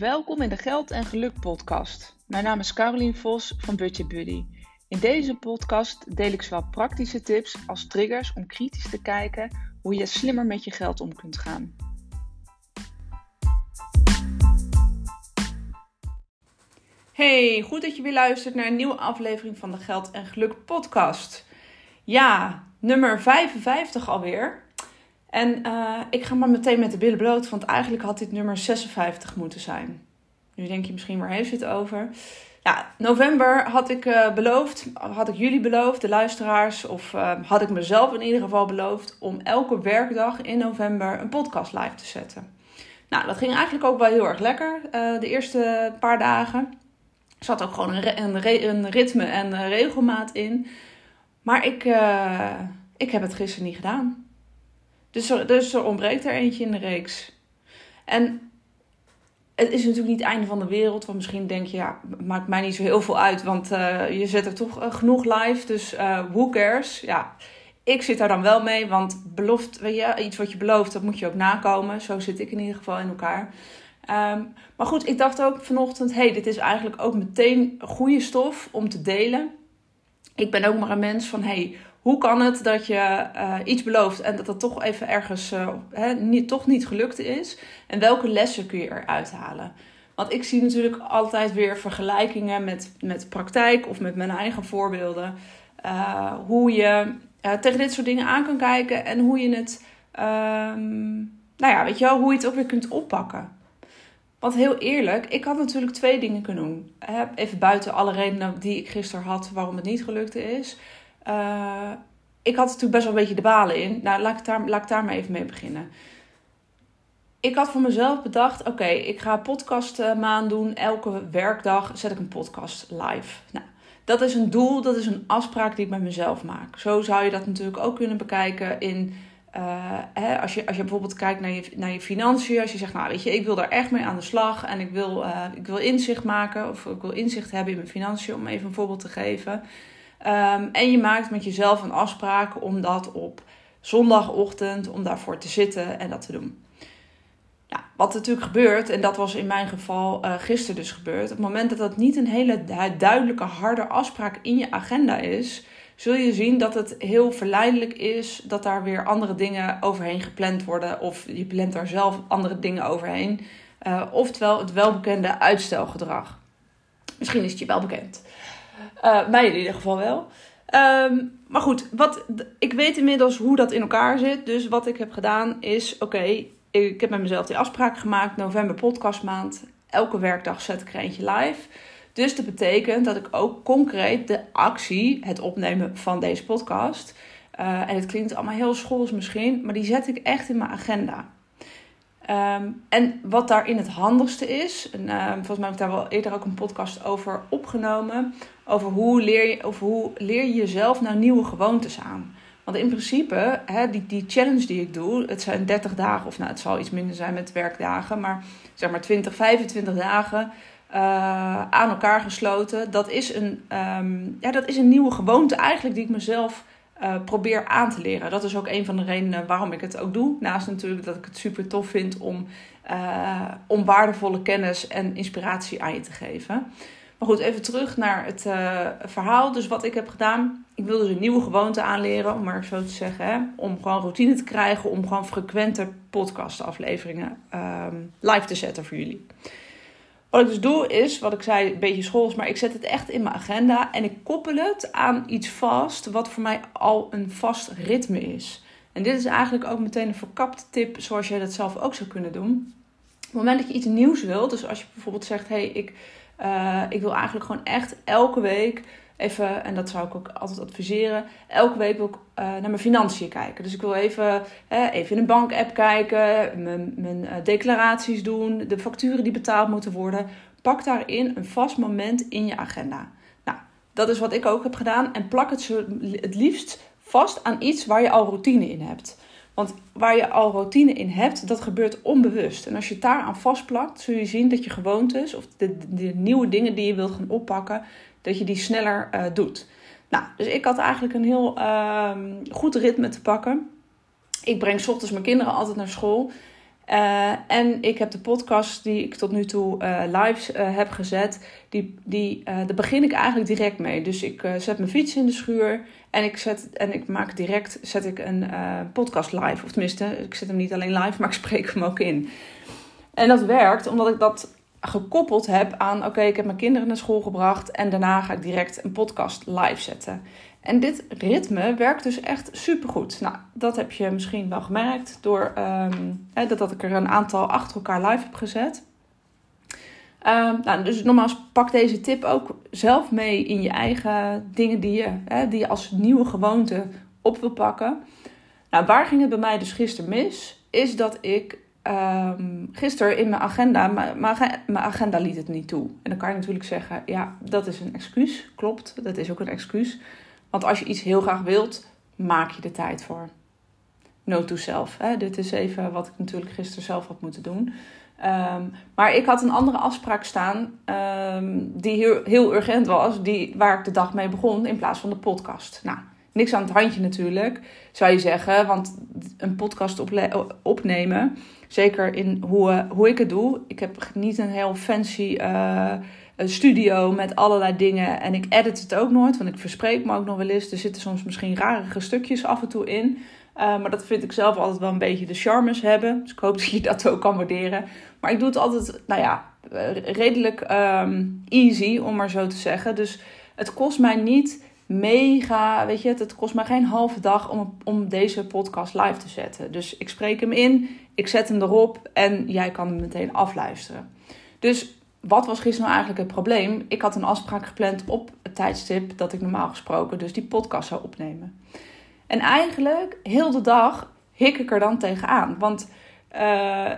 Welkom in de Geld en Geluk podcast. Mijn naam is Carolien Vos van Budget Buddy. In deze podcast deel ik zowel praktische tips als triggers om kritisch te kijken hoe je slimmer met je geld om kunt gaan. Hey, goed dat je weer luistert naar een nieuwe aflevering van de Geld en Geluk podcast. Ja, nummer 55 alweer. En uh, ik ga maar meteen met de billen bloot, want eigenlijk had dit nummer 56 moeten zijn. Nu denk je misschien, waar heeft het over? Ja, november had ik uh, beloofd, had ik jullie beloofd, de luisteraars, of uh, had ik mezelf in ieder geval beloofd, om elke werkdag in november een podcast live te zetten. Nou, dat ging eigenlijk ook wel heel erg lekker, de eerste paar dagen. Er zat ook gewoon een, een, een ritme en regelmaat in. Maar ik, ik heb het gisteren niet gedaan. Dus er, dus er ontbreekt er eentje in de reeks. En het is natuurlijk niet het einde van de wereld. Want misschien denk je, ja, maakt mij niet zo heel veel uit. Want uh, je zet er toch uh, genoeg live. Dus uh, who cares? Ja, ik zit daar dan wel mee. Want belooft, weet je, iets wat je belooft, dat moet je ook nakomen. Zo zit ik in ieder geval in elkaar. Um, maar goed, ik dacht ook vanochtend, hey, dit is eigenlijk ook meteen goede stof om te delen. Ik ben ook maar een mens van, hey, hoe kan het dat je uh, iets belooft en dat dat toch even ergens hè, niet, toch niet gelukt is? En welke lessen kun je eruit halen? Want ik zie natuurlijk altijd weer vergelijkingen met, met praktijk of met mijn eigen voorbeelden. Uh, hoe je tegen dit soort dingen aan kan kijken en hoe je het, um, nou ja, weet je wel, hoe je het ook weer kunt oppakken. Want heel eerlijk, ik had natuurlijk twee dingen kunnen doen. Even buiten alle redenen die ik gisteren had waarom het niet gelukt is. Uh, ik had natuurlijk best wel een beetje de balen in. Nou, laat ik daar, laat ik maar even mee beginnen. Ik had voor mezelf bedacht: oké, ik ga podcast uh, maand doen. Elke werkdag zet ik een podcast live. Nou, dat is een doel, dat is een afspraak die ik met mezelf maak. Zo zou je dat natuurlijk ook kunnen bekijken in. Uh, hè, als, je, als je bijvoorbeeld kijkt naar je, naar je financiën, als je zegt, nou weet je, ik wil daar echt mee aan de slag en ik wil, ik wil inzicht maken of ik wil inzicht hebben in mijn financiën, om even een voorbeeld te geven. Um, en je maakt met jezelf een afspraak om dat op zondagochtend, om daarvoor te zitten en dat te doen. Nou, wat natuurlijk gebeurt, en dat was in mijn geval uh, gisteren dus gebeurd, op het moment dat dat niet een hele duidelijke, harde afspraak in je agenda is, zul je zien dat het heel verleidelijk is dat daar weer andere dingen overheen gepland worden, of je plant daar zelf andere dingen overheen. Uh, oftewel het welbekende uitstelgedrag. Misschien is het je wel bekend. Uh, mij in ieder geval wel. Um, maar goed, wat, ik weet inmiddels hoe dat in elkaar zit. Dus wat ik heb gedaan is: oké, ik heb met mezelf die afspraak gemaakt. November podcastmaand. Elke werkdag zet ik er eentje live. Dus dat betekent dat ik ook concreet de actie, het opnemen van deze podcast. Uh, en het klinkt allemaal heel schools misschien, maar die zet ik echt in mijn agenda. Um, en wat daarin het handigste is, uh, volgens mij heb ik daar wel eerder ook een podcast over opgenomen, over hoe leer je, over hoe leer je jezelf nou nieuwe gewoontes aan. Want in principe, die, die challenge die ik doe, het zijn 30 dagen, of nou het zal iets minder zijn met werkdagen, maar zeg maar 20, 25 dagen uh, aan elkaar gesloten. Dat is, een, um, ja, dat is een nieuwe gewoonte eigenlijk die ik mezelf uh, probeer aan te leren. Dat is ook een van de redenen waarom ik het ook doe. Naast natuurlijk dat ik het super tof vind om, uh, om waardevolle kennis en inspiratie aan je te geven. Maar goed, even terug naar het uh, verhaal. Dus wat ik heb gedaan. Ik wil dus een nieuwe gewoonte aanleren, om maar zo te zeggen. Om gewoon routine te krijgen. Om gewoon frequenter podcastafleveringen um, live te zetten voor jullie. Wat ik dus doe is, wat ik zei, een beetje schools, maar ik zet het echt in mijn agenda en ik koppel het aan iets vast wat voor mij al een vast ritme is. En dit is eigenlijk ook meteen een verkapte tip zoals jij dat zelf ook zou kunnen doen. Op het moment dat je iets nieuws wilt, dus als je bijvoorbeeld zegt, hé, hey, ik, uh, ik wil eigenlijk gewoon echt elke week even, en dat zou ik ook altijd adviseren, elke week ik uh, naar mijn financiën kijken. Dus ik wil even, even in een bank-app kijken, mijn, mijn uh, declaraties doen, de facturen die betaald moeten worden. Pak daarin een vast moment in je agenda. Nou, dat is wat ik ook heb gedaan. En plak het het liefst vast aan iets waar je al routine in hebt. Want waar je al routine in hebt, dat gebeurt onbewust. En als je het daar aan vastplakt, zul je zien dat je gewoontes of de, de nieuwe dingen die je wilt gaan oppakken, dat je die sneller uh, doet. Nou, dus ik had eigenlijk een heel uh, goed ritme te pakken. Ik breng ochtends mijn kinderen altijd naar school. Uh, en ik heb de podcast die ik tot nu toe uh, live heb gezet, die, die, daar begin ik eigenlijk direct mee. Dus ik zet mijn fiets in de schuur en ik, zet, en ik maak direct zet ik een podcast live. Of tenminste, ik zet hem niet alleen live, maar ik spreek hem ook in. En dat werkt omdat ik dat gekoppeld heb aan: oké, ik heb mijn kinderen naar school gebracht en daarna ga ik direct een podcast live zetten. En dit ritme werkt dus echt supergoed. Nou, dat heb je misschien wel gemerkt door um, dat, dat ik er een aantal achter elkaar live heb gezet. Um, nou, dus nogmaals, pak deze tip ook zelf mee in je eigen dingen die je, die je als nieuwe gewoonte op wil pakken. Nou, waar ging het bij mij dus gisteren mis? Is dat ik um, gisteren in mijn agenda, mijn agenda liet het niet toe. En dan kan je natuurlijk zeggen, ja, dat is een excuus. Klopt, dat is ook een excuus. Want als je iets heel graag wilt, maak je de tijd voor. No to self. Hè? Dit is even wat ik natuurlijk gisteren zelf had moeten doen. Um, maar ik had een andere afspraak staan um, die heel, heel urgent was, die, waar ik de dag mee begon in plaats van de podcast. Nou, niks aan het handje natuurlijk, zou je zeggen. Want een podcast opnemen, zeker in hoe, hoe ik het doe. Ik heb niet een heel fancy uh, studio met allerlei dingen. En ik edit het ook nooit, want ik verspreek me ook nog wel eens. Er zitten soms misschien rarige stukjes af en toe in. Uh, maar dat vind ik zelf altijd wel een beetje de charmes hebben. Dus ik hoop dat je dat ook kan waarderen. Maar ik doe het altijd, nou ja, redelijk um, easy, om maar zo te zeggen. Dus het kost mij niet mega, weet je, het kost mij geen halve dag om, om deze podcast live te zetten. Dus ik spreek hem in, ik zet hem erop en jij kan hem meteen afluisteren. Dus wat was gisteren nou eigenlijk het probleem? Ik had een afspraak gepland op het tijdstip dat ik normaal gesproken dus die podcast zou opnemen. En eigenlijk, heel de dag, hik ik er dan tegenaan. Want uh,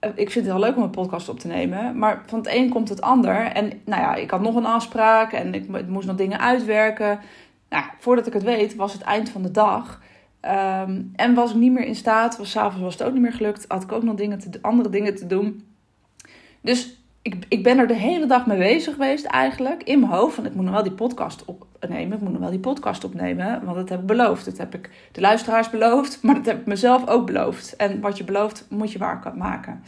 ik vind het heel leuk om een podcast op te nemen. Maar van het een komt het ander. En nou ja, ik had nog een afspraak en ik moest nog dingen uitwerken. Nou, voordat ik het weet, was het eind van de dag. Um, en was ik niet meer in staat. Was, s'avonds was het ook niet meer gelukt. Had ik ook nog dingen te, andere dingen te doen. Dus ik, ik ben er de hele dag mee bezig geweest eigenlijk. In mijn hoofd. Van ik moet nog wel die podcast opnemen. Ik moet nog wel die podcast opnemen. Want dat heb ik beloofd. Dat heb ik de luisteraars beloofd. Maar dat heb ik mezelf ook beloofd. En wat je belooft moet je waar maken.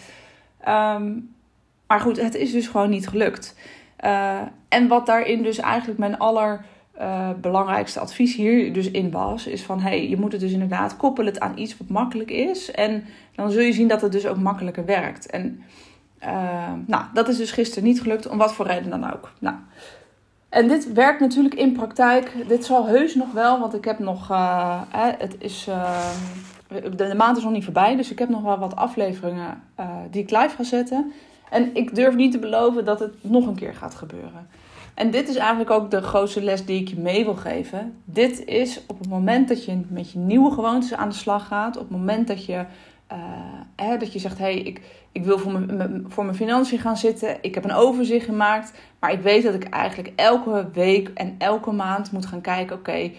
Um, maar goed, het is dus gewoon niet gelukt. Uh, en wat daarin dus eigenlijk mijn allerbelangrijkste uh, advies hier dus in was, is van hey, je moet het dus inderdaad koppelen aan iets wat makkelijk is. En dan zul je zien dat het dus ook makkelijker werkt. En uh, nou, dat is dus gisteren niet gelukt, om wat voor reden dan ook. Nou, en dit werkt natuurlijk in praktijk. Dit zal heus nog wel, want ik heb nog. Uh, het is. Uh, de, maand is nog niet voorbij, dus ik heb nog wel wat afleveringen uh, die ik live ga zetten. En ik durf niet te beloven dat het nog een keer gaat gebeuren. En dit is eigenlijk ook de grootste les die ik je mee wil geven. Dit is op het moment dat je met je nieuwe gewoontes aan de slag gaat, op het moment dat je hè, dat je zegt, hé, hey, ik, ik wil voor mijn, voor mijn financiën gaan zitten. Ik heb een overzicht gemaakt. Maar ik weet dat ik eigenlijk elke week en elke maand moet gaan kijken, oké,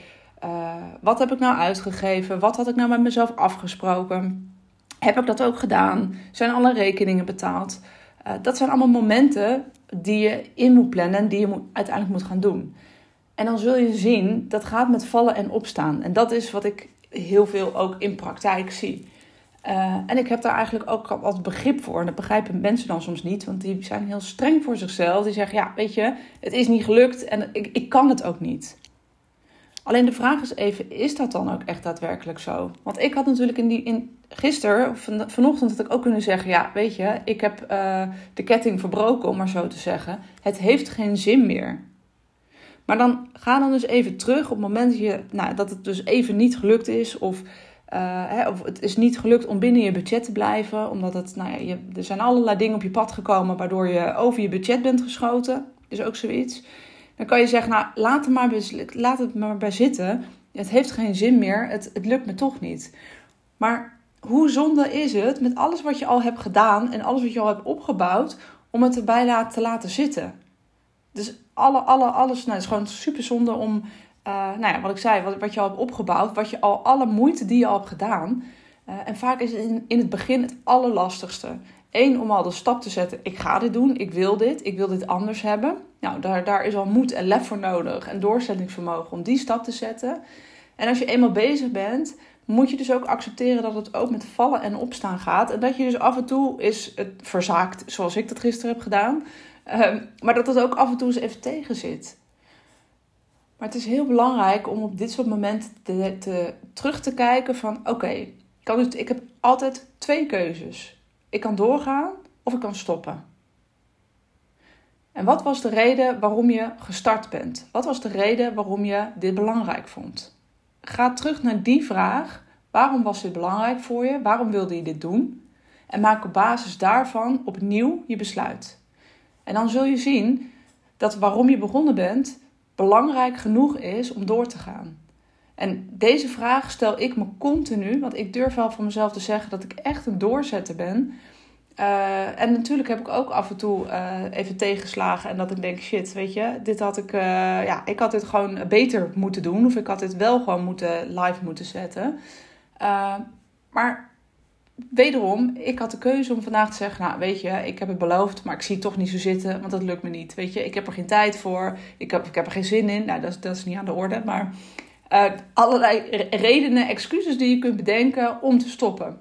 uh, wat heb ik nou uitgegeven? Wat had ik nou met mezelf afgesproken? Heb ik dat ook gedaan? Zijn alle rekeningen betaald? Uh, dat zijn allemaal momenten die je in moet plannen en die je uiteindelijk moet gaan doen. En dan zul je zien, dat gaat met vallen en opstaan. En dat is wat ik heel veel ook in praktijk zie. Uh, en ik heb daar eigenlijk ook wat begrip voor. En dat begrijpen mensen dan soms niet, want die zijn heel streng voor zichzelf. Die zeggen: Ja, weet je, het is niet gelukt en ik, ik kan het ook niet. Alleen de vraag is even: is dat dan ook echt daadwerkelijk zo? Want ik had natuurlijk in in, gisteren, of van, vanochtend, had ik ook kunnen zeggen: Ja, weet je, ik heb uh, de ketting verbroken, om maar zo te zeggen. Het heeft geen zin meer. Maar dan ga dan dus even terug op het moment dat, nou, dat het dus even niet gelukt is. Of hè, of het is niet gelukt om binnen je budget te blijven, omdat het, nou ja, je, er zijn allerlei dingen op je pad gekomen waardoor je over je budget bent geschoten. Is ook zoiets. Dan kan je zeggen, nou laat het maar, laat het maar bij zitten. Het heeft geen zin meer, het, het lukt me toch niet. Maar hoe zonde is het met alles wat je al hebt gedaan en alles wat je al hebt opgebouwd, om het erbij te laten zitten? Dus alle, alle, alles, nou, het is gewoon super zonde om uh, nou ja, wat ik zei, wat, wat je al hebt opgebouwd, wat je al, alle moeite die je al hebt gedaan. Uh, en vaak is in, in het begin het allerlastigste. Eén, om al de stap te zetten, ik ga dit doen, ik wil dit, ik wil dit anders hebben. Nou, daar, daar is al moed en lef voor nodig en doorzettingsvermogen om die stap te zetten. En als je eenmaal bezig bent, moet je dus ook accepteren dat het ook met vallen en opstaan gaat. En dat je dus af en toe is het verzaakt, zoals ik dat gisteren heb gedaan. Ehm, maar dat het ook af en toe eens even tegen zit. Maar het is heel belangrijk om op dit soort momenten te, te terug te kijken van... Oké, ik, ik heb altijd twee keuzes. Ik kan doorgaan of ik kan stoppen. En wat was de reden waarom je gestart bent? Wat was de reden waarom je dit belangrijk vond? Ga terug naar die vraag. Waarom was dit belangrijk voor je? Waarom wilde je dit doen? En maak op basis daarvan opnieuw je besluit. En dan zul je zien dat waarom je begonnen bent belangrijk genoeg is om door te gaan. En deze vraag stel ik me continu, want ik durf wel van mezelf te zeggen dat ik echt een doorzetter ben. Uh, en natuurlijk heb ik ook af en toe uh, even tegenslagen en dat ik denk, shit, weet je, dit had ik, uh, ja, ik had dit gewoon beter moeten doen. Of ik had dit wel gewoon moeten live moeten zetten. maar wederom, ik had de keuze om vandaag te zeggen, nou weet je, ik heb het beloofd, maar ik zie het toch niet zo zitten, want dat lukt me niet. Weet je, ik heb er geen tijd voor, ik heb, ik heb er geen zin in. Nou, dat is, dat is niet aan de orde, maar allerlei redenen, excuses die je kunt bedenken om te stoppen.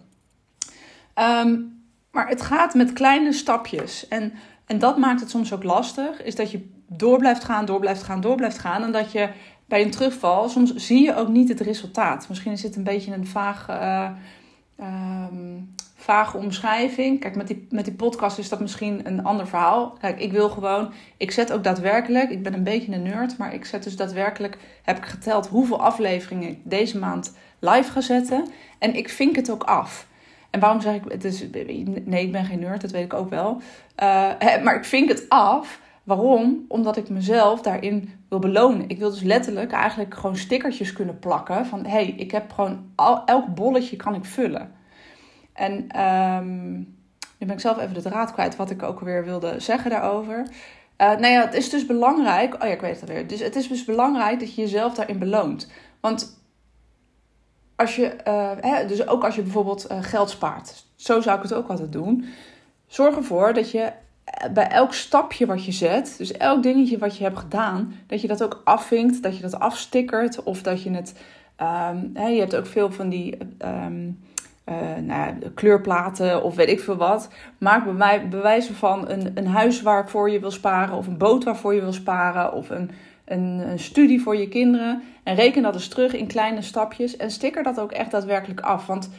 Um, maar het gaat met kleine stapjes. En, en dat maakt het soms ook lastig. Is dat je door blijft gaan, door blijft gaan, door blijft gaan. En dat je bij een terugval, soms zie je ook niet het resultaat. Misschien is het een beetje een vage, uh, vage omschrijving. Kijk, met die, met die podcast is dat misschien een ander verhaal. Kijk, ik wil gewoon, ik zet ook daadwerkelijk, ik ben een beetje een nerd, maar ik zet dus daadwerkelijk, heb ik geteld hoeveel afleveringen ik deze maand live ga zetten. En ik vink het ook af. En waarom zeg ik, het is, nee, ik ben geen nerd, dat weet ik ook wel. Uh, maar ik vink het af. Waarom? Omdat ik mezelf daarin wil belonen. Ik wil dus letterlijk eigenlijk gewoon stickertjes kunnen plakken. Van hé, hey, ik heb gewoon al, elk bolletje kan ik vullen. En um, nu ben ik zelf even de draad kwijt wat ik ook weer wilde zeggen daarover. Uh, nou ja, het is dus belangrijk. Oh ja, ik weet het alweer. Dus het is dus belangrijk dat je jezelf daarin beloont. Want als je, uh, hè, dus ook als je bijvoorbeeld uh, geld spaart, zo zou ik het ook altijd doen. Zorg ervoor dat je eh, bij elk stapje wat je zet, dus elk dingetje wat je hebt gedaan, dat je dat ook afvinkt, dat je dat afstickert of dat je het. Hè, je hebt ook veel van die um, uh, nou kleurplaten of weet ik veel wat. Maak bij mij bewijzen van een, een huis waarvoor je wil sparen, of een boot waarvoor je wil sparen, of een een, een, studie voor je kinderen. En reken dat eens terug in kleine stapjes. En sticker dat ook echt daadwerkelijk af. Want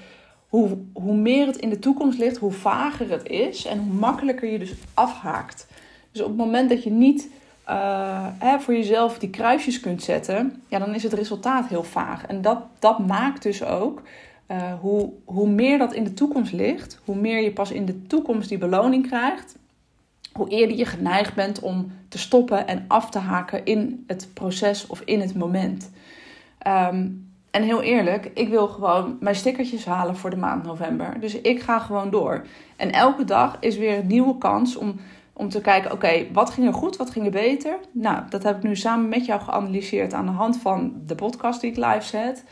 hoe, hoe meer het in de toekomst ligt, hoe vager het is. En hoe makkelijker je dus afhaakt. Dus op het moment dat je niet hè, voor jezelf die kruisjes kunt zetten, ja, dan is het resultaat heel vaag. En dat, dat maakt dus ook. Uh, hoe, hoe meer dat in de toekomst ligt, hoe meer je pas in de toekomst die beloning krijgt, hoe eerder je geneigd bent om te stoppen en af te haken in het proces of in het moment. Ehm, en heel eerlijk, ik wil gewoon mijn stickertjes halen voor de maand november. Dus ik ga gewoon door. En elke dag is weer een nieuwe kans om, om te kijken: oké, wat ging er goed, wat ging er beter? Nou, dat heb ik nu samen met jou geanalyseerd aan de hand van de podcast die ik live zet.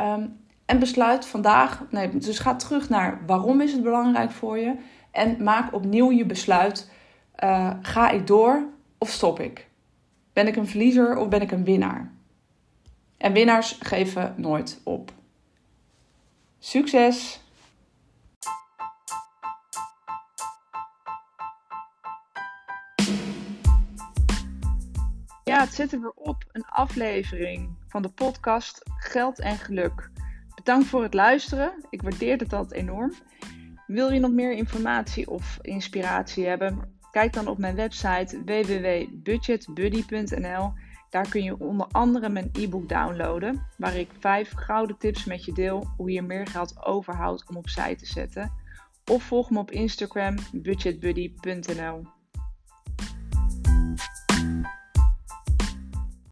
Um, en besluit vandaag, nee, dus ga terug naar waarom is het belangrijk voor je. En maak opnieuw je besluit uh, ga ik door of stop ik? Ben ik een verliezer of ben ik een winnaar? En winnaars geven nooit op. Succes! Ja, het zit er weer op. Een aflevering van de podcast Geld en Geluk. Bedankt voor het luisteren. Ik waardeer het altijd enorm. Wil je nog meer informatie of inspiratie hebben? Kijk dan op mijn website www.budgetbuddy.nl. Daar kun je onder andere mijn e-book downloaden, waar ik vijf gouden tips met je deel hoe je meer geld overhoudt om opzij te zetten. Of volg me op Instagram budgetbuddy.nl.